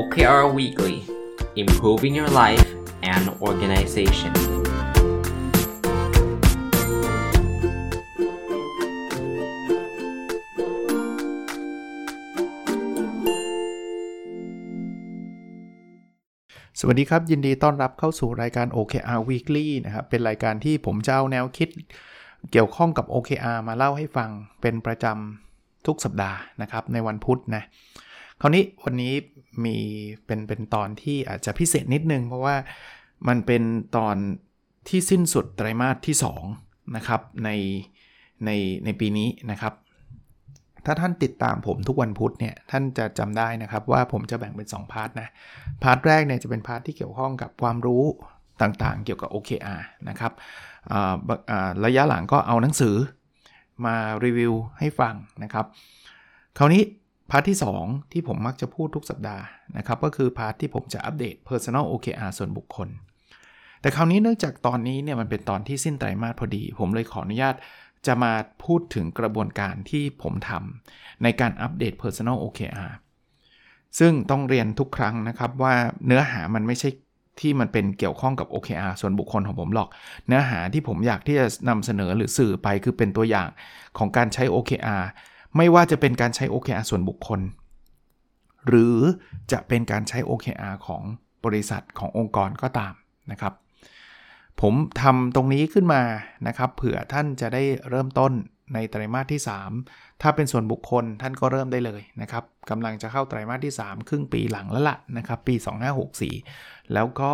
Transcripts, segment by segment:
OKR Weekly Improving Your Life and Organization สวัสดีครับ ยินดีต้อนรับเข้าสู่รายการ OKR Weekly นะครับ เป็นรายการที่ผมจะเอาแนวคิดเกี่ยวข้องกับ OKR มาเล่าให้ฟังเป็นประจำทุกสัปดาห์นะครับในวันพุธนะคราวนี้วันนี้ มีเป็นเป็นตอนที่อาจจะพิเศษนิดนึง เพราะว่ามันเป็นตอนที่สิ้นสุดไตรมาสที่2นะครับในในในปีนี้นะครับ ถ้าท่านติดตามผมทุกวันพุธเนี่ยท่านจะจำได้นะครับว่าผมจะแบ่งเป็น 2 part นะ part แรกเนี่ยจะเป็น part ที่เกี่ยวข้องกับความรู้ต่างๆ เกี่ยวกับ OKR นะครับระยะหลังก็เอาหนังสือมารีวิวให้ฟังนะครับ คราวนี้ part ที่ 2 ที่ผมมักจะพูดทุกสัปดาห์นะครับก็คือ part ที่ผมจะอัปเดต Personal OKR ส่วนบุคคล แต่คราวนี้เนื่องจากตอนนี้เนี่ยมันเป็นตอนที่สิ้นไตรมาสพอดี ผมเลยขออนุญาตจะมาพูดถึงกระบวนการที่ผมทำในการอัปเดต Personal OKR ซึ่งต้องเรียนทุกครั้งนะครับว่าเนื้อหามันไม่ใช่ที่มันเป็นเกี่ยวข้องกับ OKR ส่วนบุคคลของผมหรอก เนื้อหาที่ผมอยากที่จะนำเสนอหรือสื่อไปคือเป็นตัวอย่างของการใช้ OKR ไม่ว่าจะเป็นการใช้ OKR ส่วนบุคคล หรือจะเป็นการใช้ OKR ของบริษัทขององค์กรก็ตามนะครับ ผมทำตรงนี้ขึ้นมานะครับ เผื่อท่านจะได้เริ่มต้นในไตรมาสที่ 3 ถ้าเป็นส่วนบุคคลท่านก็เริ่มได้เลยนะครับกำลังจะเข้าไตรมาสที่ 3 ครึ่งปีหลังแล้วล่ะนะครับ ปี 2564 แล้วก็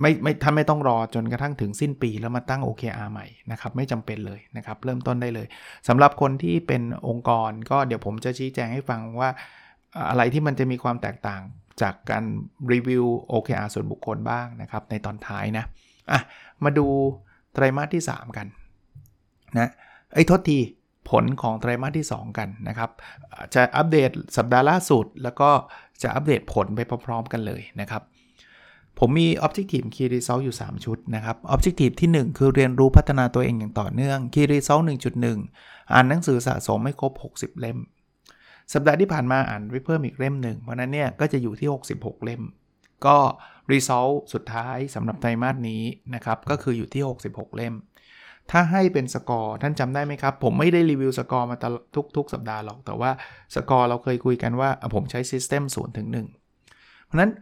ไม่ไม่ท่านไม่ต้องรอจนกระทั่งถึงสิ้นปีแล้วมาตั้ง OKR ใหม่นะครับไม่จำเป็นเลยนะครับ เริ่มต้นได้เลยสำหรับคนที่เป็นองค์กรก็เดี๋ยวผมจะชี้แจงให้ฟังว่า อะไรที่มันจะมีความแตกต่างจากการรีวิว OKR ส่วนบุคคลบ้างนะครับ ในตอนท้ายนะอะมาดูไตรมาสที่ 3 กันนะไอ้ทษทีผลของไตรมาสที่ 2 กันนะครับ จะอัปเดตสัปดาห์ล่าสุด แล้วก็จะอัปเดตผลไปพร้อมๆกันเลยนะครับ ผมมี Objective Key Result อยู่ 3 ชุดนะครับ Objective ที่ 1 คือเรียนรู้พัฒนาตัวเองอย่างต่อเนื่อง Key Result 1.1 อ่านหนังสือสะสมไม่ครบ 60 เล่ม สัปดาห์ที่ผ่านมาอ่านไปเพิ่มอีกเล่มหนึ่ง เพราะนั้นเนี่ยก็จะอยู่ที่ 66 เล่ม ก็ Result สุดท้ายสำหรับไตรมาสนี้นะครับ ก็คืออยู่ที่ 66 เล่ม ถ้าให้เป็นสกอร์ท่านจำได้ไหมครับ ผมไม่ได้รีวิวสกอร์มาทุกทุกสัปดาห์หรอก แต่ว่าสกอร์เราเคยคุยกันว่าผมใช้ System 0ถึง1 เพราะนั้น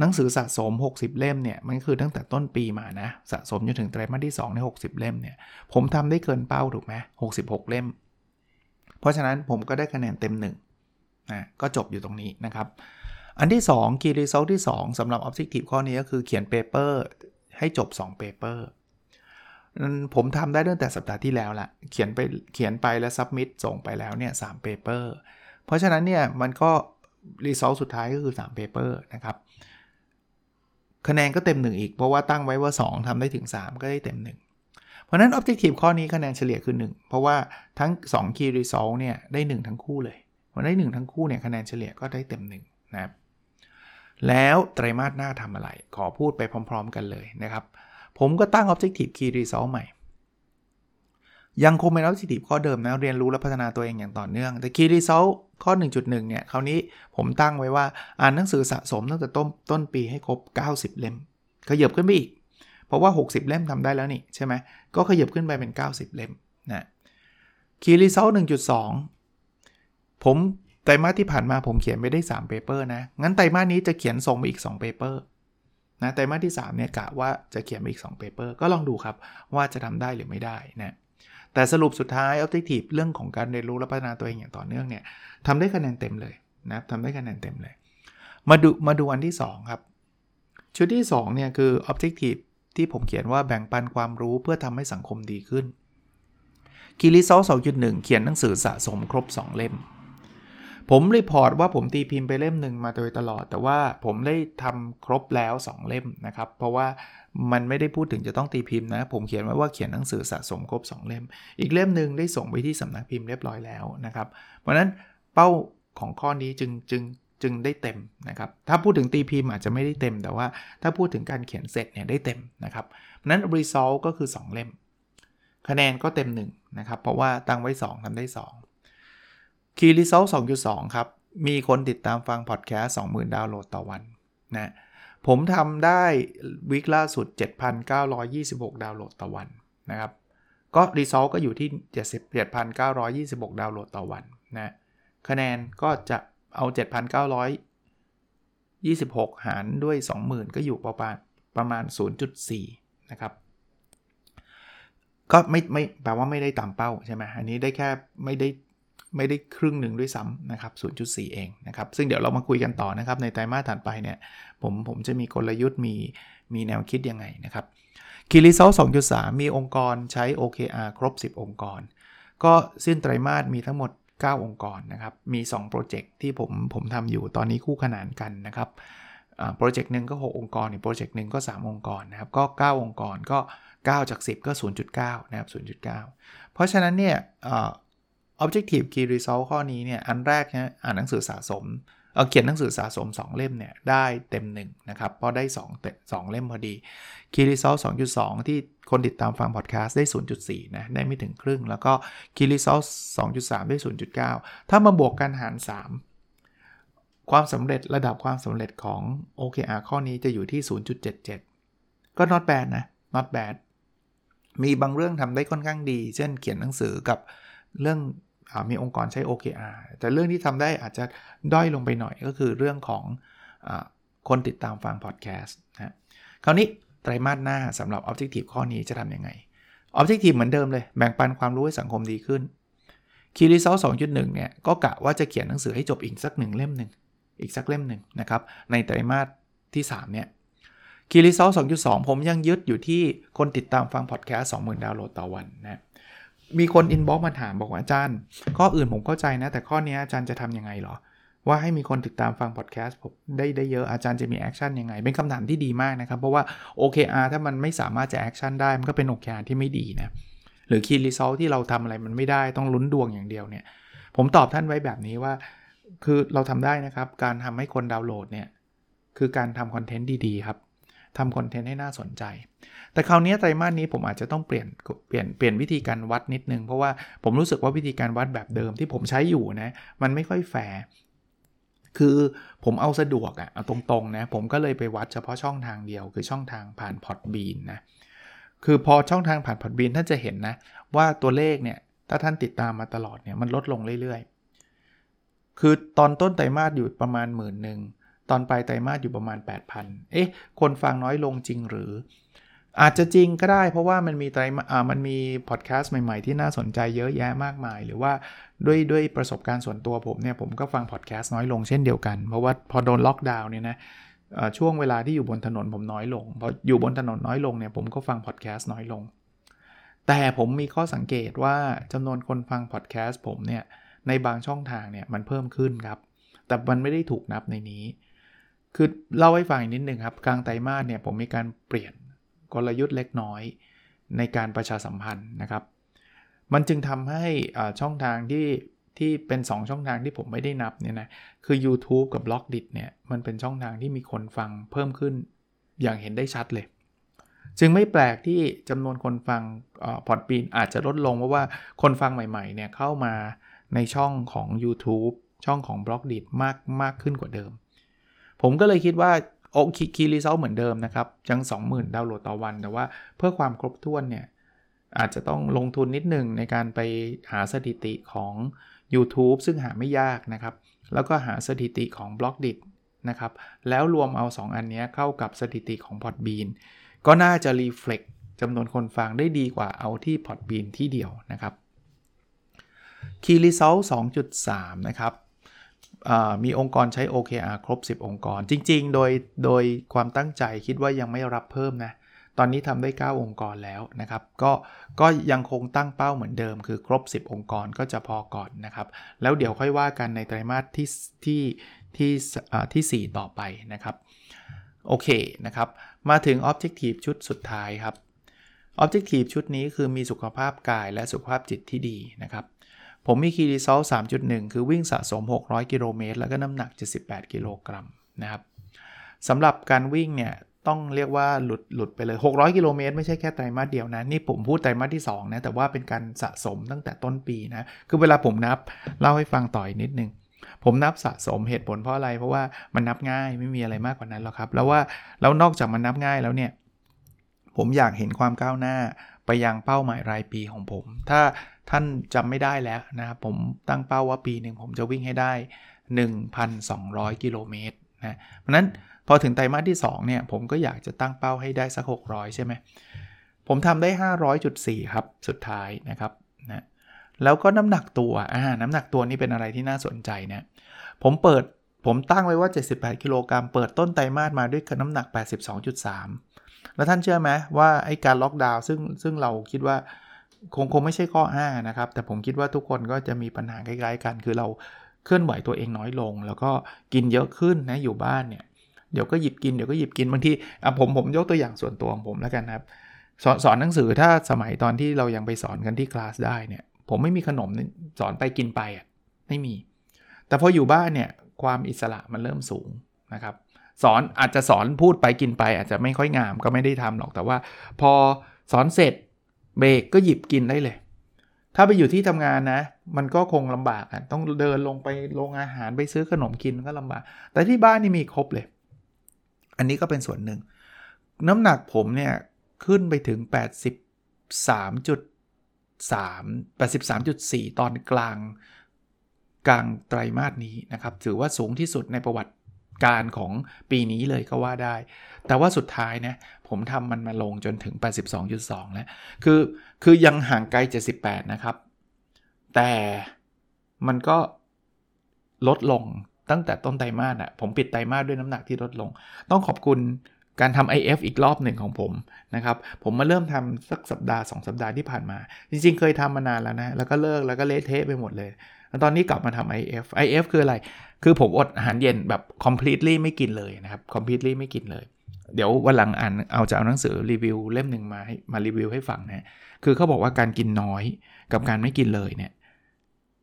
หนังสือสะสม 60 เล่มเนี่ยมันคือตั้งแต่ต้นปีมานะสะสมจนถึงไตรมาสที่2ใน60 เล่มเนี่ยผมทำได้เกินเป้าถูกไหม66เล่ม เพราะฉะนั้นผมก็ได้คะแนนเต็ม1นะก็จบอยู่ตรงนี้นะครับ อันที่2 Key Result ที่ 2สำหรับ Objective ข้อนี้ก็คือเขียน paper ให้จบ2 paper ผมทำได้ตั้งแต่สัปดาห์ที่แล้วละเขียนไปเขียนไปแล้ว submit ส่งไปแล้วเนี่ย3 paper เพราะฉะนั้นเนี่ยมันก็ result สุดท้ายก็คือ3 paper นะครับ คะแนนก็เต็ม 1 อีก เพราะว่าตั้งไว้ว่า 2ทำได้ถึง 3 ก็ได้เต็ม 1 เพราะนั้น objective ข้อนี้คะแนนเฉลี่ยคือ 1 เพราะว่าทั้ง 2 key result เนี่ยได้ 1 ทั้งคู่เลยมันได้ 1 ทั้งคู่เนี่ยคะแนนเฉลี่ยก็ได้เต็ม 1 นะครับแล้วไตรมาสหน้าทำอะไร ขอพูดไปพร้อม ๆ กันเลยนะครับ ผมก็ตั้ง objective key result ใหม่ ยังคงเป็น objective ข้อเดิมนะ เรียนรู้และพัฒนาตัวเองอย่างต่อเนื่อง แต่ key result ข้อ 1.1 เนี่ย คราวนี้ผมตั้งไว้ว่าอ่านหนังสือสะสมตั้งแต่ต้นต้นปีให้ครบ 90 เล่ม ขยับขึ้นไปอีก เพราะว่า 60 เล่มทำได้แล้วนี่ใช่ไหม ก็ขยับขึ้นไปเป็น 90 เล่มนะ Key Result 1.2 ผมไตรมาสที่ผ่านมาผมเขียนไปได้3 paper นะ งั้นไตรมาสนี้จะเขียนส่งไปอีก 2 paper นะไตรมาสที่ 3 เนี่ยกะว่าจะเขียนไปอีก 2 paper ก็ลองดูครับว่าจะทำได้หรือไม่ได้นะ แต่สรุปสุดท้าย objective เรื่องของการเรียนรู้และพัฒนาตัวเองอย่างต่อเนื่องเนี่ยทำได้คะแนนเต็มเลยนะทำได้คะแนนเต็มเลย มาดูมาดูอันที่ 2 ครับ ชุดที่2เนี่ยคือ objective ที่ผมเขียนว่าแบ่งปันความรู้เพื่อทำให้สังคมดีขึ้น Key Result 2.1 เขียนหนังสือสะสมครบ 2 เล่ม ผม report ว่าผมตีพิมพ์ไปเล่มหนึ่งมาโดยตลอด แต่ว่าผมได้ทำครบแล้ว 2 เล่มนะครับ เพราะว่า มันไม่ได้พูดถึงจะต้องตีพิมพ์นะ ผมเขียนไว้ว่าเขียนหนังสือสะสมครบ 2 เล่ม อีกเล่มหนึ่งได้ส่งไปที่สำนักพิมพ์เรียบร้อยแล้วนะครับ เพราะนั้นเป้าของข้อนี้จึงจึงจึงได้เต็มนะครับ ถ้าพูดถึงตีพิมพ์อาจจะไม่ได้เต็ม แต่ว่าถ้าพูดถึงการเขียนเสร็จเนี่ยได้เต็มนะครับเพราะนั้น result ก็คือ 2 เล่ม คะแนนก็เต็ม1นะครับ เพราะว่าตั้งไว้ 2ทำได้ 2 key result 2.2 ครับ มีคนติดตามฟังพอดแคสต์20,000 ดาวน์โหลดต่อวันนะ ผมทำได้วิกล่าสุด 7,926 ดาวน์โหลดต่อวันนะครับ ก็รีซอลก็อยู่ที่ 77,926 ดาวน์โหลดต่อวันนะคะแนนก็จะเอา 7,926 หารด้วย 20,000 ก็อยู่ประมาณประมาณ 0.4 นะครับ ก็ไม่ไม่แปลว่าไม่ได้ตามเป้าใช่ไหมอันนี้ได้แค่ไม่ได้ ไม่ได้ครึ่งหนึ่งด้วยซ้ำนะครับ 0.4 เองนะครับ ซึ่งเดี๋ยวเรามาคุยกันต่อนะครับ ในไตรมาสถัดไปเนี่ย ผมผมจะมีกลยุทธ์มีมีแนวคิดยังไงนะครับคีรีเซล2.3 มีองค์กรใช้ OKR ครบ 10 องค์กร ก็สิ้นไตรมาสมีทั้งหมด 9 องค์กรนะครับ มี 2 โปรเจกต์ที่ผมผมทำอยู่ตอนนี้คู่ขนานกันนะครับโปรเจกต์หนึ่งก็ 6 องค์กรอีกโปรเจกต์หนึ่งก็ 3 องค์กรนะครับ ก็ 9 องค์กรก็ 9 จาก 10 ก็ 0.9 นะครับ 0.9 เพราะฉะนั้นเนี่ย Objective Key Result ข้อนี้เนี่ย อันแรกนะอ่านหนังสือสะสมเอาเขียนหนังสือสะสม 2 เล่มเนี่ย ได้เต็ม1นะครับเพราะได้2เต2เล่มพอดี Key Result 2.2 ที่คนติดตามฟังพอดแคสต์ได้ 0.4 นะ ได้ไม่ถึงครึ่ง แล้วก็ Key Result 2.3 ได้ 0.9 ถ้ามาบวกกันหาร 3 ความสำเร็จระดับความสำเร็จของ OKR ข้อนี้จะอยู่ที่ 0.77 ก็ not bad นะ not bad มีบางเรื่องทำได้ค่อนข้างดี เช่นเขียนหนังสือกับเรื่อง มีองค์กรใช้ OKR แต่เรื่องที่ทำได้อาจจะด้อยลงไปหน่อยก็คือเรื่องของอคนติดตามฟังพอดแคสต์นะคราวนี้ไตรมาสหน้าสำหรับ Objective ข้อนี้จะทำยังไง Objective เหมือนเดิมเลย แบ่งปันความรู้ให้สังคมดีขึ้น Key Result 2.1เนี่ยก็กะว่าจะเขียนหนังสือให้จบอีกสักหนึ่งเล่มหนึ่งอีกสักเล่มหนึ่งนะครับในไตรมาสที่ 3 เนี่ย Key Result 2.2ผมยังยึดอยู่ที่คนติดตามฟังพอดแคสต์20,000ดาวน์โหลดต่อวันนะ มีคน inbox มาถามบอกว่าอาจารย์ ข้ออื่นผมเข้าใจนะ แต่ข้อนี้อาจารย์จะทำยังไงหรอ ว่าให้มีคนติดตามฟังพอดแคสต์ผมได้ได้เยอะอาจารย์จะมี action ยังไง เป็นคำถามที่ดีมากนะครับ เพราะว่า OKR ถ้ามันไม่สามารถจะ action ได้มันก็เป็น OKR ที่ไม่ดีนะหรือ Key Result ที่เราทำอะไรมันไม่ได้ต้องลุ้นดวงอย่างเดียวเนี่ย ผมตอบท่านไว้แบบนี้ว่า คือเราทำได้นะครับ การทำให้คนดาวน์โหลดเนี่ยคือการทำ content ดีๆครับ ทำ content ให้น่าสนใจ แต่คราวนี้ไตรมาสนี้ผมอาจจะต้องเปลี่ยนเปลี่ยนเปลี่ยนวิธีการวัดนิดนึง เพราะว่าผมรู้สึกว่าวิธีการวัดแบบเดิมที่ผมใช้อยู่นะมันไม่ค่อยแฟร์คือผมเอาสะดวกอะเอาตรงๆนะผมก็เลยไปวัดเฉพาะช่องทางเดียว คือช่องทางผ่าน Podbean นะคือพอช่องทางผ่าน Podbean ท่านจะเห็นนะว่าตัวเลขเนี่ยถ้าท่านติดตามมาตลอดเนี่ยมันลดลงเรื่อยๆ คือตอนต้นไตรมาสอยู่ประมาณหมื่นหนึ่ง ตอนปลายไตรมาสอยู่ประมาณ 8,000 เอ๊ะ คนฟังน้อยลงจริงหรือ อาจจะจริงก็ได้เพราะว่ามันมีไตรอ่ามันมีพอดแคสต์ใหม่ๆ ที่น่าสนใจเยอะแยะมากมาย หรือว่าด้วยด้วยประสบการณ์ส่วนตัวผมเนี่ย ผมก็ฟังพอดแคสต์น้อยลงเช่นเดียวกัน เพราะว่าพอโดนล็อกดาวน์เนี่ยนะช่วงเวลาที่อยู่บนถนนผมน้อยลงพออยู่บนถนนน้อยลงเนี่ยผมก็ฟังพอดแคสต์น้อยลง แต่ผมมีข้อสังเกตว่าจำนวนคนฟังพอดแคสต์ผมเนี่ยในบางช่องทางเนี่ยมันเพิ่มขึ้นครับ แต่มันไม่ได้ถูกนับในนี้ คือเล่าให้ฟังนิดนึงครับกลางไตรมาสเนี่ยผมมีการเปลี่ยนกลยุทธ์เล็กน้อยในการประชาสัมพันธ์นะครับ มันจึงทำให้ช่องทางที่ที่เป็น 2 ช่องทางที่ผมไม่ได้นับเนี่ยนะคือ YouTube กับ b ล็อกดิเนี่ยมันเป็นช่องทางที่มีคนฟังเพิ่มขึ้นอย่างเห็นได้ชัดเลย จึงไม่แปลกที่จำนวนคนฟังพอดปีนอาจจะลดลงเพราะว่าคนฟังใหม่ๆเนี่ยเข้ามาในช่องของ YouTube ช่องของ b ล็อกดิมากมากขึ้นกว่าเดิม ผมก็เลยคิดว่าโอเคคีรีเซลเหมือนเดิมนะครับ ยัง 20,000 ดาวน์โหลดต่อวัน แต่ว่าเพื่อความครบถ้วนเนี่ย อาจจะต้องลงทุนนิดหนึ่งในการไปหาสถิติของ YouTube ซึ่งหาไม่ยากนะครับ แล้วก็หาสถิติของ b ล็อกดินะครับ แล้วรวมเอา 2 อันนี้เข้ากับสถิติของ Podbean ก็น่าจะรีเฟล็กจำนวนคนฟังได้ดีกว่าเอาที่ Podbean ที่เดียวนะครับ Key Result 2.3 นะครับ มีองค์กรใช้ OKR ครบ 10 องค์กร จริง ๆ โดยโดยความตั้งใจคิดว่ายังไม่รับเพิ่มนะ ตอนนี้ทำได้ 9 องค์กรแล้วนะครับ ก็ก็ยังคงตั้งเป้าเหมือนเดิม คือครบ 10 องค์กรก็จะพอก่อนนะครับ แล้วเดี๋ยวค่อยว่ากันในไตรมาสที่ที่ที่ที่4ต่อไปนะครับ โอเคนะครับ มาถึง Objective ชุดสุดท้ายครับ Objective ชุดนี้คือมีสุขภาพกายและสุขภาพจิตที่ดีนะครับ ผมมีคีรีซอล3.1 คือวิ่งสะสม 600 กิโลเมตร แล้วก็น้ำหนัก 78 กิโลกรัมนะครับสำหรับการวิ่งเนี่ย ต้องเรียกว่าหลุดหลุดไปเลย 600 กิโลเมตรไม่ใช่แค่ไตรมาสเดียวนะ นี่ผมพูดไตรมาสที่ 2 นะ แต่ว่าเป็นการสะสมตั้งแต่ต้นปีนะ คือเวลาผมนับ เล่าให้ฟังต่อยนิดนึง ผมนับสะสมเหตุผลเพราะอะไร เพราะว่ามันนับง่ายไม่มีอะไรมากกว่านั้นหรอกครับ แล้วว่าแล้วนอกจากมันนับง่ายแล้วเนี่ยผมอยากเห็นความก้าวหน้า ไปยังเป้าหมายรายปีของผม ถ้าท่านจำไม่ได้แล้วนะครับผมตั้งเป้าว่าปีหนึ่งผมจะวิ่งให้ได้ 1,200 กิโลเมตรนะเพราะนั้นพอถึงไตรมาสที่ 2 เนี่ย ผมก็อยากจะตั้งเป้าให้ได้สัก 600 ใช่ไหม ผมทำได้ 500.4 ครับ สุดท้ายนะครับนะแล้วก็น้ำหนักตัวอ่าน้ำหนักตัวนี่เป็นอะไรที่น่าสนใจนะผมเปิดผมตั้งไว้ว่า 78 กิโลกรัมเปิดต้นไตรมาสมาด้วยน้ำหนัก 82.3 แล้วท่านเชื่อไหมว่าไอ้การล็อกดาวน์ซึ่งซึ่งเราคิดว่าคงคงไม่ใช่ข้ออ้างนะครับ แต่ผมคิดว่าทุกคนก็จะมีปัญหาคล้ๆกัน คือเราเคลื่อนไหวตัวเองน้อยลง แล้วก็กินเยอะขึ้นนะอยู่บ้านเนี่ยเดี๋ยวก็หยิบกินเดี๋ยวก็หยิบกินบางทีอะผมผมยกตัวอย่างส่วนตัวของผมแล้วกันนะครับสอนสอนหนังสือถ้าสมัยตอนที่เรายังไปสอนกันที่คลาสได้เนี่ย ผมไม่มีขนมสอนไปกินไปอะไม่มี แต่พออยู่บ้านเนี่ยความอิสระมันเริ่มสูงนะครับ สอนอาจจะสอนพูดไปกินไป อาจจะไม่ค่อยงามก็ไม่ได้ทำหรอกแต่ว่า พอสอนเสร็จเบรกก็หยิบกินได้เลย ถ้าไปอยู่ที่ทำงานนะ มันก็คงลำบากอะต้องเดินลงไปโรงอาหารไปซื้อขนมกินก็ลำบาก แต่ที่บ้านนี่มีครบเลย อันนี้ก็เป็นส่วนหนึ่ง น้ำหนักผมเนี่ยขึ้นไปถึง 83.3 83.4 ตอนกลางกลางไตรมาสนี้นะครับ ถือว่าสูงที่สุดในประวัติ การของปีนี้เลยก็ว่าได้ แต่ว่าสุดท้ายนะผมทำมันมาลงจนถึง 82.2 แล้ว คือคือยังห่างไกล 78 นะครับ แต่มันก็ลดลงตั้งแต่ต้นไตรมาสอะผมปิดไตรมาสด้วยน้ำหนักที่ลดลง ต้องขอบคุณการทำ IF อีกรอบหนึ่งของผมนะครับ ผมมาเริ่มทำสักสัปดาห์ 2 สัปดาห์ที่ผ่านมา จริงๆ เคยทำมานานแล้วนะ แล้วก็เลิกแล้วก็เละเทะไปหมดเลย ตอนนี้กลับมาทำ IF IF คืออะไร คือผมอดอาหารเย็นแบบ completely ไม่กินเลยนะครับ completely ไม่กินเลย เดี๋ยววันหลังอ่านเอาจะเอาหนังสือรีวิวเล่มหนึ่งมาให้มารีวิวให้ฟังนะ คือเขาบอกว่าการกินน้อยกับการไม่กินเลยเนี่ย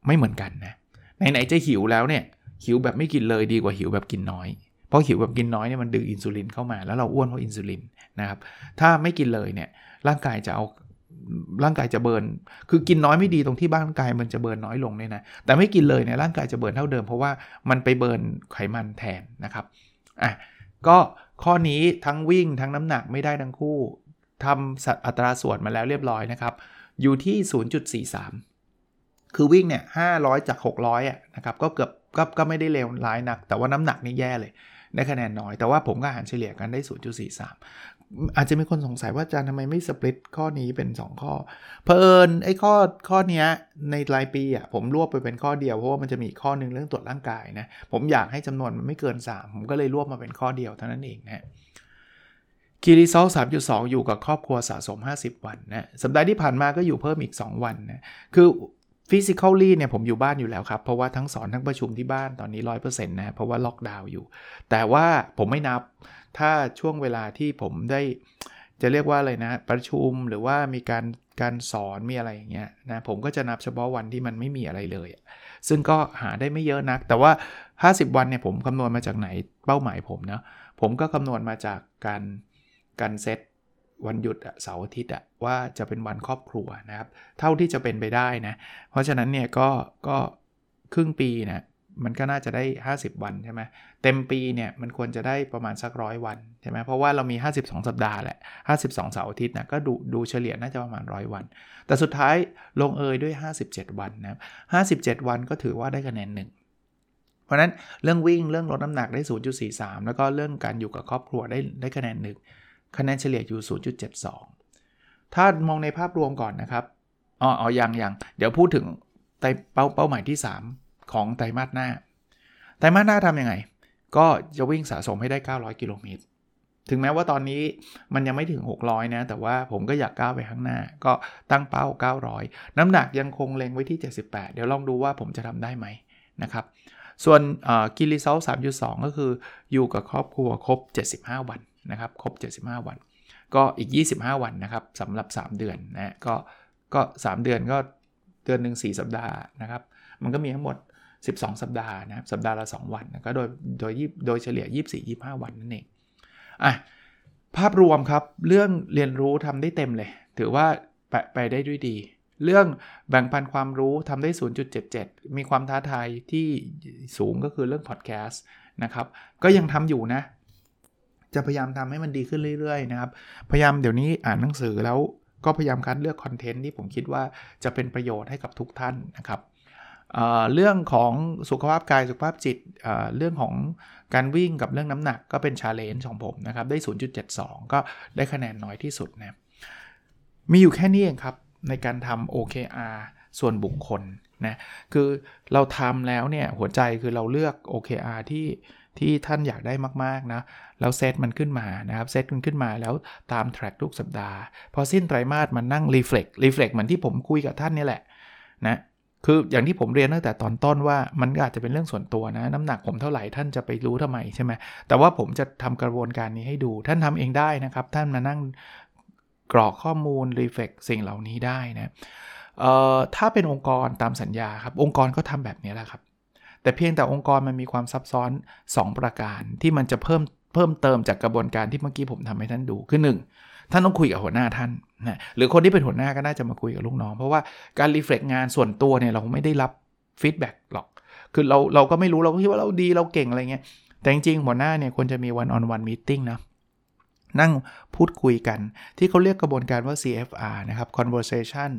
ไม่เหมือนกันนะ ไหนๆจะหิวแล้วเนี่ยหิวแบบไม่กินเลยดีกว่าหิวแบบกินน้อย เพราะหิวแบบกินน้อยเนี่ยมันดึงอินซูลินเข้ามาแล้วเราอ้วนเพราะอินซูลินนะครับ ถ้าไม่กินเลยเนี่ยร่างกายจะเอา ร่างกายจะเบิร์นคือกินน้อยไม่ดีตรงที่ร่างกายมันจะเบิร์นน้อยลงเนี่ยนะแต่ไม่กินเลยเนี่ยร่างกายจะเบิร์นเท่าเดิมเพราะว่ามันไปเบิร์นไขมันแทนนะครับอะก็ข้อนี้ทั้งวิ่งทั้งน้ำหนักไม่ได้ทั้งคู่ทำอัตราส่วนมาแล้วเรียบร้อยนะครับ อยู่ที่ 0.43 คือวิ่งเนี่ย 500 จาก 600อะนะครับก็เกือบก็ก็ไม่ได้เลวร้ายนัก แต่ว่าน้ำหนักนี่แย่เลย ได้คะแนนน้อย แต่ว่าผมก็หารเฉลี่ยกันได้ 0.43 อาจจะมีคนสงสัยว่าอาจารย์ทำไมไม่สปริตข้อนี้เป็น 2 ข้อ เพอเอิญไอ้ข้อข้อนี้ในรายปีอะผมรวบไปเป็นข้อเดียวเพราะว่ามันจะมีข้อหนึ่งเรื่องตรวจร่างกายนะผมอยากให้จำนวนมันไม่เกิน 3 ผมก็เลยรวบมาเป็นข้อเดียวเท่านั้นเองนะ key result 3.2 อยู่กับครอบครัวสะสม 50 วันนะสัปดาห์ที่ผ่านมาก็อยู่เพิ่มอีก 2 วันนะคือ physically เนี่ยผมอยู่บ้านอยู่แล้วครับ เพราะว่าทั้งสอนทั้งประชุมที่บ้านตอนนี้ 100%นะ เพราะว่าล็อกดาวน์อยู่ แต่ว่าผมไม่นับ ถ้าช่วงเวลาที่ผมได้จะเรียกว่าอะไรนะ ประชุมหรือว่ามีการการสอนมีอะไรอย่างเงี้ยนะผมก็จะนับเฉพาะวันที่มันไม่มีอะไรเลย ซึ่งก็หาได้ไม่เยอะนัก แต่ว่า 50 วันเนี่ยผมคำนวณมาจากไหนเป้าหมายผมเนาะผมก็คำนวณมาจากการการเซตวันหยุดเสาร์อาทิตย์ว่าจะเป็นวันครอบครัวนะครับ เท่าที่จะเป็นไปได้นะ เพราะฉะนั้นเนี่ยก็ก็ครึ่งปีนะ มันก็น่าจะได้ 50 วันใช่ไหมเต็มปีเนี่ยมันควรจะได้ประมาณสักร้อยวันใช่ไหมเพราะว่าเรามี 52 สัปดาห์แหละ 52 เสาร์อาทิตย์นะก็ดูดูเฉลี่ยน่าจะประมาณร้อยวัน แต่สุดท้ายลงเอยด้วย 57 วันนะครับ57 วันก็ถือว่าได้คะแนนหนึ่งเพราะนั้นเรื่องวิ่งเรื่องลดน้ำหนักได้ 0.43 แล้วก็เรื่องการอยู่กับครอบครัวได้ได้คะแนนหนึ่งคะแนนเฉลี่ยอยู่ 0.72 ถ้ามองในภาพรวมก่อนนะครับอ๋อออยังยังเดี๋ยวพูดถึงไตเป้าเป้าหมายที่ 3 ของไตรมาสหน้า ไตรมาสหน้าทำยังไง ก็จะวิ่งสะสมให้ได้ 900 กิโลเมตร ถึงแม้ว่าตอนนี้มันยังไม่ถึง 600 นะ แต่ว่าผมก็อยากก้าวไปข้างหน้า ก็ตั้งเป้า 900 น้ำหนักยังคงเล็งไว้ที่ 78 เดี๋ยวลองดูว่าผมจะทำได้ไหมนะครับ ส่วนกิลิเซล3.2ก็คืออยู่กับครอบครัวครบ 75 วันนะครับ ครบ 75 วัน ก็อีก 25 วันนะครับสำหรับ 3 เดือนนะ ก็ก็ 3 เดือนก็เดือนหนึ่ง4สัปดาห์นะครับ มันก็มีทั้งหมด 12 สัปดาห์นะครับสัปดาห์ละ 2 วันนะก็โดยโดยโดยเฉลี่ย 24 25 วันนั่นเองอะภาพรวมครับเรื่องเรียนรู้ทำได้เต็มเลย ถือว่าไปไปได้ด้วยดี เรื่องแบ่งปันความรู้ทำได้ 0.77 มีความท้าทายที่สูงก็คือเรื่องพอดแคสต์นะครับก็ยังทำอยู่นะ จะพยายามทำให้มันดีขึ้นเรื่อยๆนะครับ พยายามเดี๋ยวนี้อ่านหนังสือแล้วก็พยายามคัดเลือกคอนเทนต์ที่ผมคิดว่าจะเป็นประโยชน์ให้กับทุกท่านนะครับ เรื่องของสุขภาพกายสุขภาพจิตเรื่องของการวิ่งกับเรื่องน้ำหนักก็เป็น challenge ของผมนะครับ ได้ 0.72 ก็ได้คะแนนน้อยที่สุดนะมีอยู่แค่นี้เองครับ ในการทำ OKR ส่วนบุคคลนะคือเราทำแล้วเนี่ย หัวใจคือเราเลือก OKR ที่ที่ท่านอยากได้มาก ๆ นะ แล้วเซตมันขึ้นมานะครับ เซตมันขึ้นมาแล้วตาม track ทุกสัปดาห์ พอสิ้นไตรมาสมันนั่ง reflect reflect เหมือนที่ผมคุยกับท่านนี่แหละนะ คืออย่างที่ผมเรียนตั้งแต่ตอนต้นว่ามันอาจจะเป็นเรื่องส่วนตัวนะ น้ำหนักผมเท่าไหร่ท่านจะไปรู้ทำไมใช่ไหมแต่ว่าผมจะทำกระบวนการนี้ให้ดู ท่านทำเองได้นะครับ ท่านมานั่งกรอกข้อมูลรีเฟกสิ่งเหล่านี้ได้นะถ้าเป็นองค์กรตามสัญญาครับ องค์กรก็ทำแบบนี้แหละครับ แต่เพียงแต่องค์กรมันมีความซับซ้อน 2 ประการที่มันจะเพิ่มเพิ่มเติมจากกระบวนการที่เมื่อกี้ผมทำให้ท่านดูคือ1 ท่านต้องคุยกับหัวหน้าท่านนะหรือคนที่เป็นหัวหน้าก็น่าจะมาคุยกับลูกน้อง เพราะว่าการ reflect งานส่วนตัวเนี่ยเราไม่ได้รับ feedback หรอก คือเราเราก็ไม่รู้เราก็คิดว่าเราดีเราเก่งอะไรเงี้ย แต่จริงๆหัวหน้าเนี่ยควรจะมี one on one meeting นะนั่งพูดคุยกันที่เขาเรียกกระบวนการว่า CFR นะครับ conversation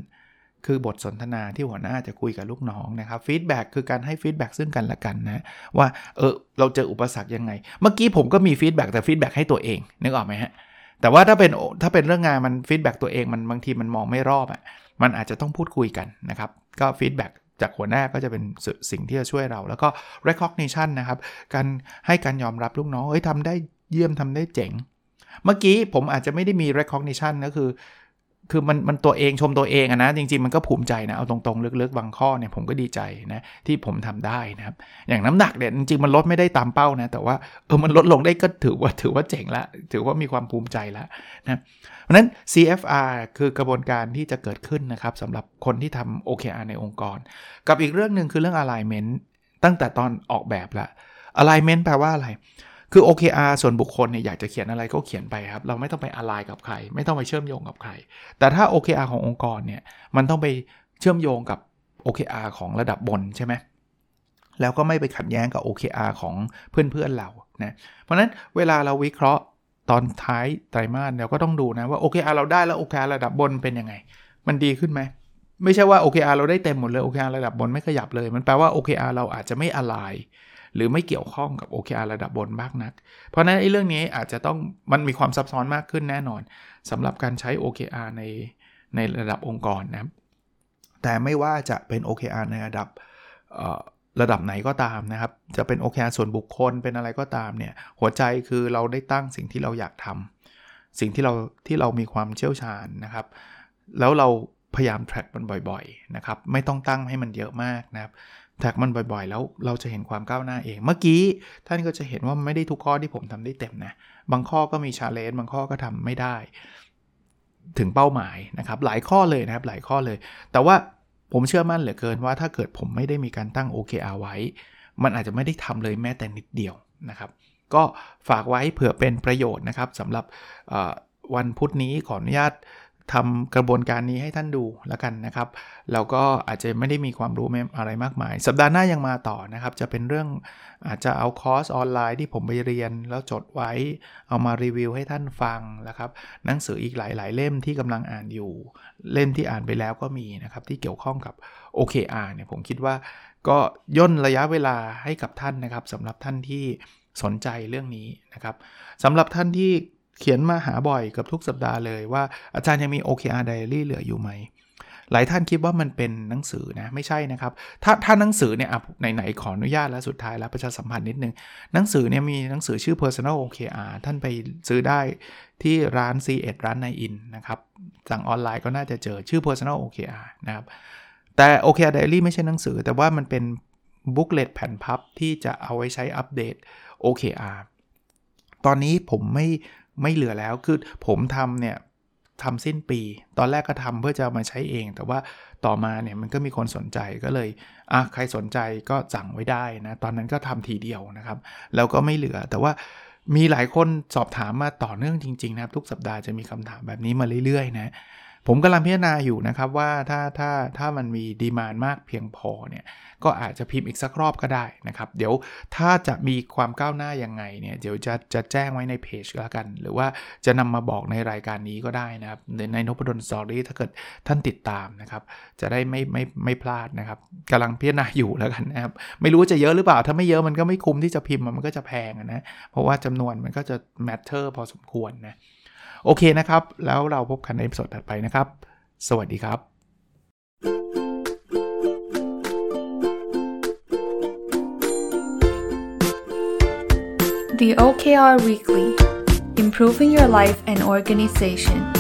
คือบทสนทนาที่หัวหน้าจะคุยกับลูกน้องนะครับ feedback คือการให้ feedback ซึ่งกันและกันนะ ว่าเออเราเจออุปสรรคยังไง เมื่อกี้ผมก็มี feedback แต่ feedback ให้ตัวเองนึกออกไหมฮะ แต่ว่าถ้าเป็นถ้าเป็นเรื่องงานมัน feedback ตัวเองมันบางทีมันมองไม่รอบอะ่ะมันอาจจะต้องพูดคุยกันนะครับ ก็ feedback จากหัวหน้าก็จะเป็นสิ่งที่จะช่วยเรา แล้วก็ recognition นะครับ การให้การยอมรับลูกน้องเฮ้ยทำได้เยี่ยมทำได้เจ๋ง เมื่อกี้ผมอาจจะไม่ได้มี recognition ก็คือ คือมันมันตัวเองชมตัวเองอะนะจริงๆมันก็ภูมิใจนะเอาตรงๆลึกๆบางข้อเนี่ยผมก็ดีใจนะที่ผมทำได้นะครับอย่างน้ำหนักเนี่ยจริงๆมันลดไม่ได้ตามเป้านะแต่ว่าเออมันลดลงได้ก็ถือว่าถือว่าเจ๋งละถือว่ามีความภูมิใจแล้วนะเพราะนั้น CFR คือกระบวนการที่จะเกิดขึ้นนะครับสำหรับคนที่ทำ OKR ในองค์กร กับอีกเรื่องหนึ่งคือเรื่อง alignment ตั้งแต่ตอนออกแบบละ alignment แปลว่าอะไร คือ OKR ส่วนบุคคลเนี่ยอยากจะเขียนอะไรก็เขียนไปครับ เราไม่ต้องไปอะไรกับใคร ไม่ต้องไปเชื่อมโยงกับใคร แต่ถ้า OKR ขององค์กรเนี่ยมันต้องไปเชื่อมโยงกับ OKR ของระดับบนใช่ไหมแล้วก็ไม่ไปขัดแย้งกับ OKR ของเพื่อนๆเรานะเพราะฉะนั้นเวลาเราวิเคราะห์ตอนท้ายไตรมาสเราก็ต้องดูนะว่า OKR เราได้แล้ว OKR ระดับบนเป็นยังไง มันดีขึ้นไหมไม่ใช่ว่า OKR เราได้เต็มหมดเลย OKR ระดับบนไม่ขยับเลย มันแปลว่า OKR เราอาจจะไม่อะไร หรือไม่เกี่ยวข้องกับ OKR ระดับบนมากนัก เพราะนั้นไอ้เรื่องนี้อาจจะต้องมันมีความซับซ้อนมากขึ้นแน่นอนสำหรับการใช้ OKR ในในระดับองค์กรนะแต่ไม่ว่าจะเป็น OKR ในระดับระดับไหนก็ตามนะครับ จะเป็น OKR ส่วนบุคคลเป็นอะไรก็ตามเนี่ยหัวใจคือเราได้ตั้งสิ่งที่เราอยากทำสิ่งที่เราที่เรามีความเชี่ยวชาญนะครับ แล้วเราพยายาม track มันบ่อยๆนะครับ ไม่ต้องตั้งให้มันเยอะมากนะครับ แท็กมันบ่อยๆ แล้วเราจะเห็นความก้าวหน้าเอง เมื่อกี้ท่านก็จะเห็นว่าไม่ได้ทุกข้อที่ผมทำได้เต็มนะ บางข้อก็มีชาเลนจ์บางข้อก็ทำไม่ได้ ถึงเป้าหมายนะครับ หลายข้อเลยนะครับ หลายข้อเลย แต่ว่าผมเชื่อมั่นเหลือเกินว่าถ้าเกิดผมไม่ได้มีการตั้ง OKR ไว้ มันอาจจะไม่ได้ทำเลยแม้แต่นิดเดียวนะครับ ก็ฝากไว้เผื่อเป็นประโยชน์นะครับสำหรับวันพุธนี้ขออนุญาต ทำกระบวนการนี้ให้ท่านดูแล้วกันนะครับแล้วก็อาจจะไม่ได้มีความรู้อะไรมากมาย สัปดาห์หน้ายังมาต่อนะครับ จะเป็นเรื่องอาจจะเอาคอร์สออนไลน์ที่ผมไปเรียน แล้วจดไว้เอามารีวิวให้ท่านฟังนะครับ หนังสืออีกหลาย ๆ เล่มที่กำลังอ่านอยู่ เล่มที่อ่านไปแล้วก็มีนะครับ ที่เกี่ยวข้องกับ OKR เนี่ยผมคิดว่าก็ย่นระยะเวลาให้กับท่านนะครับสำหรับท่านที่สนใจเรื่องนี้นะครับสำหรับท่านที่ เขียนมาหาบ่อยกับทุกสัปดาห์เลยว่าอาจารย์ยังมี OKR Diary เหลืออยู่ไหม หลายท่านคิดว่ามันเป็นหนังสือนะ ไม่ใช่นะครับ ถ้าถ้าหนังสือเนี่ยไหนๆขออนุญาตแล้วสุดท้ายแล้วประชาสัมพันธ์นิดนึง หนังสือเนี่ยมีหนังสือชื่อ Personal OKR ท่านไปซื้อได้ที่ร้าน C1 ร้านในอินนะครับสั่งออนไลน์ก็น่าจะเจอชื่อ Personal OKR นะครับแต่ OKR Diary ไม่ใช่หนังสือ แต่ว่ามันเป็นบุ๊กเลตแผ่นพับที่จะเอาไว้ใช้อัปเดต OKR ตอนนี้ผมไม่ ไม่เหลือแล้วคือผมทำเนี่ยทำสิ้นปี ตอนแรกก็ทำเพื่อจะมาใช้เอง แต่ว่าต่อมาเนี่ยมันก็มีคนสนใจก็เลยอะใครสนใจก็สั่งไว้ได้นะ ตอนนั้นก็ทำทีเดียวนะครับ แล้วก็ไม่เหลือ แต่ว่ามีหลายคนสอบถามมาต่อเนื่องจริงๆนะครับ ทุกสัปดาห์จะมีคำถามแบบนี้มาเรื่อยๆนะ ผมกำลังพิจารณาอยู่นะครับว่าถ้าถ้าถ้ามันมีดีมานมากเพียงพอเนี่ยก็อาจจะพิมพ์อีกสักรอบก็ได้นะครับ เดี๋ยวถ้าจะมีความก้าวหน้ายังไงเนี่ยเดี๋ยวจะจะแจ้งไว้ในเพจแล้วกัน หรือว่าจะนำมาบอกในรายการนี้ก็ได้นะครับ ในในนพดลสตอรี่ถ้าเกิดท่านติดตามนะครับ จะได้ไม่ไม่ไม่พลาดนะครับกำลังพิจารณาอยู่แล้วกันนะครับ ไม่รู้จะเยอะหรือเปล่า ถ้าไม่เยอะมันก็ไม่คุ้มที่จะพิมพ์มันก็จะแพงนะเพราะว่าจำนวนมันก็จะ matter พอสมควรนะ โอเคนะครับ แล้วเราพบกันในสดถัดไปนะครับ สวัสดีครับ The OKR Weekly Improving Your Life and Organization